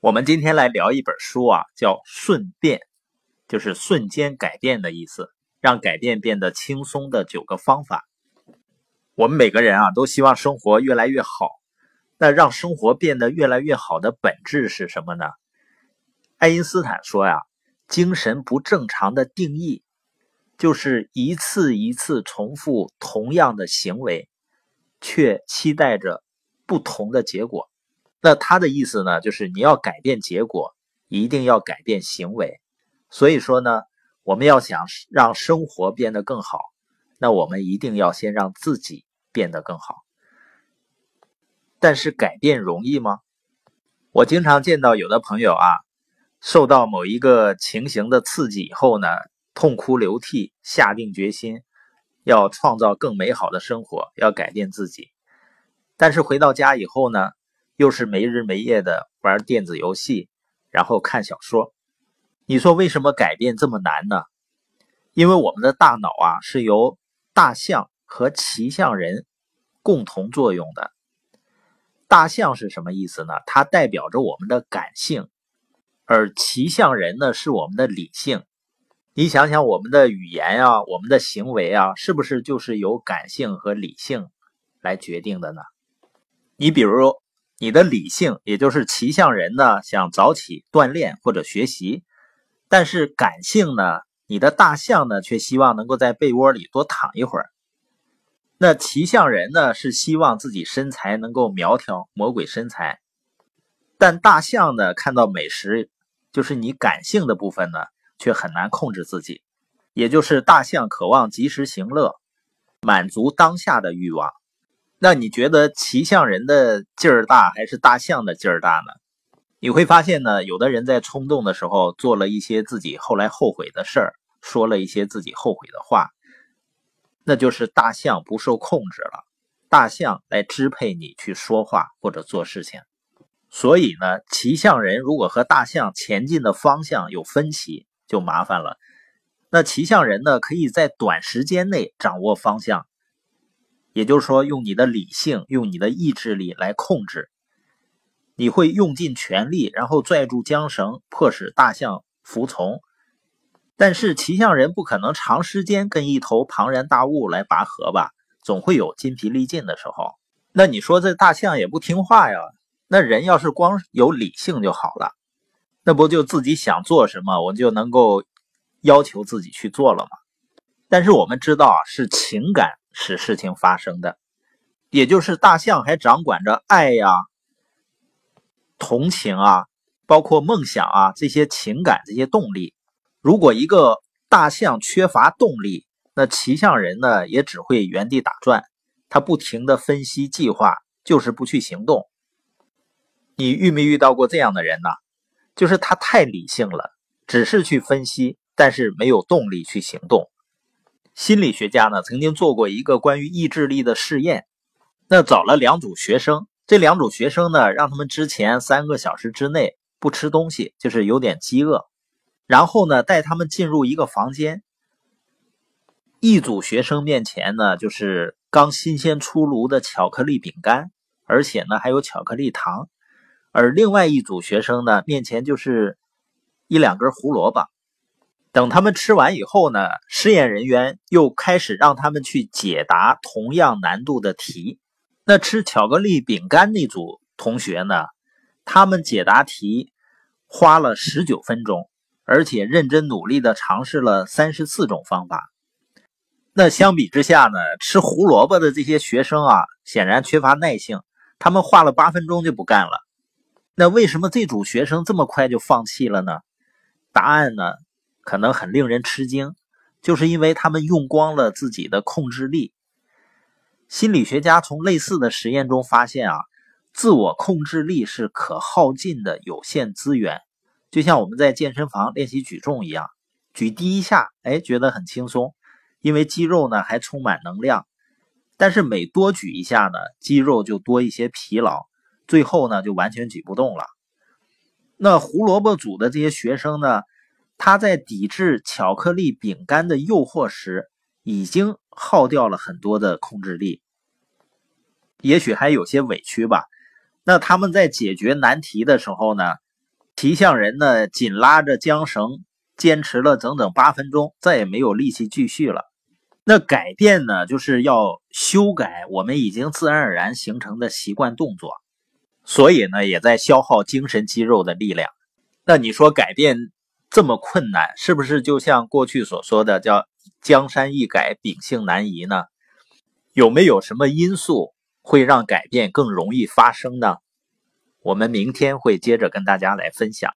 我们今天来聊一本书啊，叫《瞬变》，就是瞬间改变的意思，让改变变得轻松的九个方法。我们每个人啊，都希望生活越来越好。那让生活变得越来越好的本质是什么呢？爱因斯坦说呀，精神不正常的定义就是一次一次重复同样的行为，却期待着不同的结果。那他的意思呢，就是你要改变结果，一定要改变行为。所以说呢，我们要想让生活变得更好，那我们一定要先让自己变得更好。但是改变容易吗？我经常见到有的朋友啊，受到某一个情形的刺激以后呢，痛哭流涕，下定决心要创造更美好的生活，要改变自己。但是回到家以后呢？又是没日没夜的玩电子游戏，然后看小说。你说为什么改变这么难呢？因为我们的大脑啊是由大象和骑象人共同作用的。大象是什么意思呢？它代表着我们的感性，而骑象人呢是我们的理性。你想想，我们的语言啊，我们的行为啊，是不是就是由感性和理性来决定的呢？你比如。你的理性，也就是骑象人呢，想早起锻炼或者学习；但是感性呢，你的大象呢，却希望能够在被窝里多躺一会儿。那骑象人呢，是希望自己身材能够苗条，魔鬼身材；但大象呢，看到美食，就是你感性的部分呢，却很难控制自己，也就是大象渴望及时行乐，满足当下的欲望。那你觉得骑象人的劲儿大还是大象的劲儿大呢？你会发现呢，有的人在冲动的时候做了一些自己后来后悔的事儿，说了一些自己后悔的话，那就是大象不受控制了，大象来支配你去说话或者做事情。所以呢，骑象人如果和大象前进的方向有分歧，就麻烦了。那骑象人呢，可以在短时间内掌握方向。也就是说，用你的理性，用你的意志力来控制，你会用尽全力，然后拽住缰绳，迫使大象服从。但是骑象人不可能长时间跟一头庞然大物来拔河吧？总会有筋疲力尽的时候。那你说这大象也不听话呀？那人要是光有理性就好了，那不就自己想做什么，我就能够要求自己去做了吗？但是我们知道，是情感。使事情发生的，也就是大象还掌管着爱呀、同情啊，包括梦想啊这些情感、这些动力。如果一个大象缺乏动力，那骑象人呢也只会原地打转，他不停的分析计划，就是不去行动。你遇没遇到过这样的人呢？就是他太理性了，只是去分析，但是没有动力去行动。心理学家呢曾经做过一个关于意志力的试验，那找了两组学生，这两组学生呢让他们之前三个小时之内不吃东西，就是有点饥饿，然后呢带他们进入一个房间，一组学生面前呢就是刚新鲜出炉的巧克力饼干，而且呢还有巧克力糖，而另外一组学生呢面前就是一两根胡萝卜。等他们吃完以后呢，试验人员又开始让他们去解答同样难度的题。那吃巧克力饼干那组同学呢，他们解答题花了十九分钟，而且认真努力的尝试了三十四种方法。那相比之下呢，吃胡萝卜的这些学生啊，显然缺乏耐性，他们花了八分钟就不干了。那为什么这组学生这么快就放弃了呢？答案呢？可能很令人吃惊，就是因为他们用光了自己的控制力。心理学家从类似的实验中发现啊，自我控制力是可耗尽的有限资源，就像我们在健身房练习举重一样，举第一下，哎，觉得很轻松，因为肌肉呢还充满能量。但是每多举一下呢，肌肉就多一些疲劳，最后呢就完全举不动了。那胡萝卜组的这些学生呢？他在抵制巧克力饼干的诱惑时，已经耗掉了很多的控制力，也许还有些委屈吧。那他们在解决难题的时候呢，骑象人呢，紧拉着缰绳，坚持了整整八分钟，再也没有力气继续了。那改变呢，就是要修改我们已经自然而然形成的习惯动作，所以呢，也在消耗精神肌肉的力量。那你说改变这么困难，是不是就像过去所说的叫“江山易改，秉性难移”呢？有没有什么因素会让改变更容易发生呢？我们明天会接着跟大家来分享。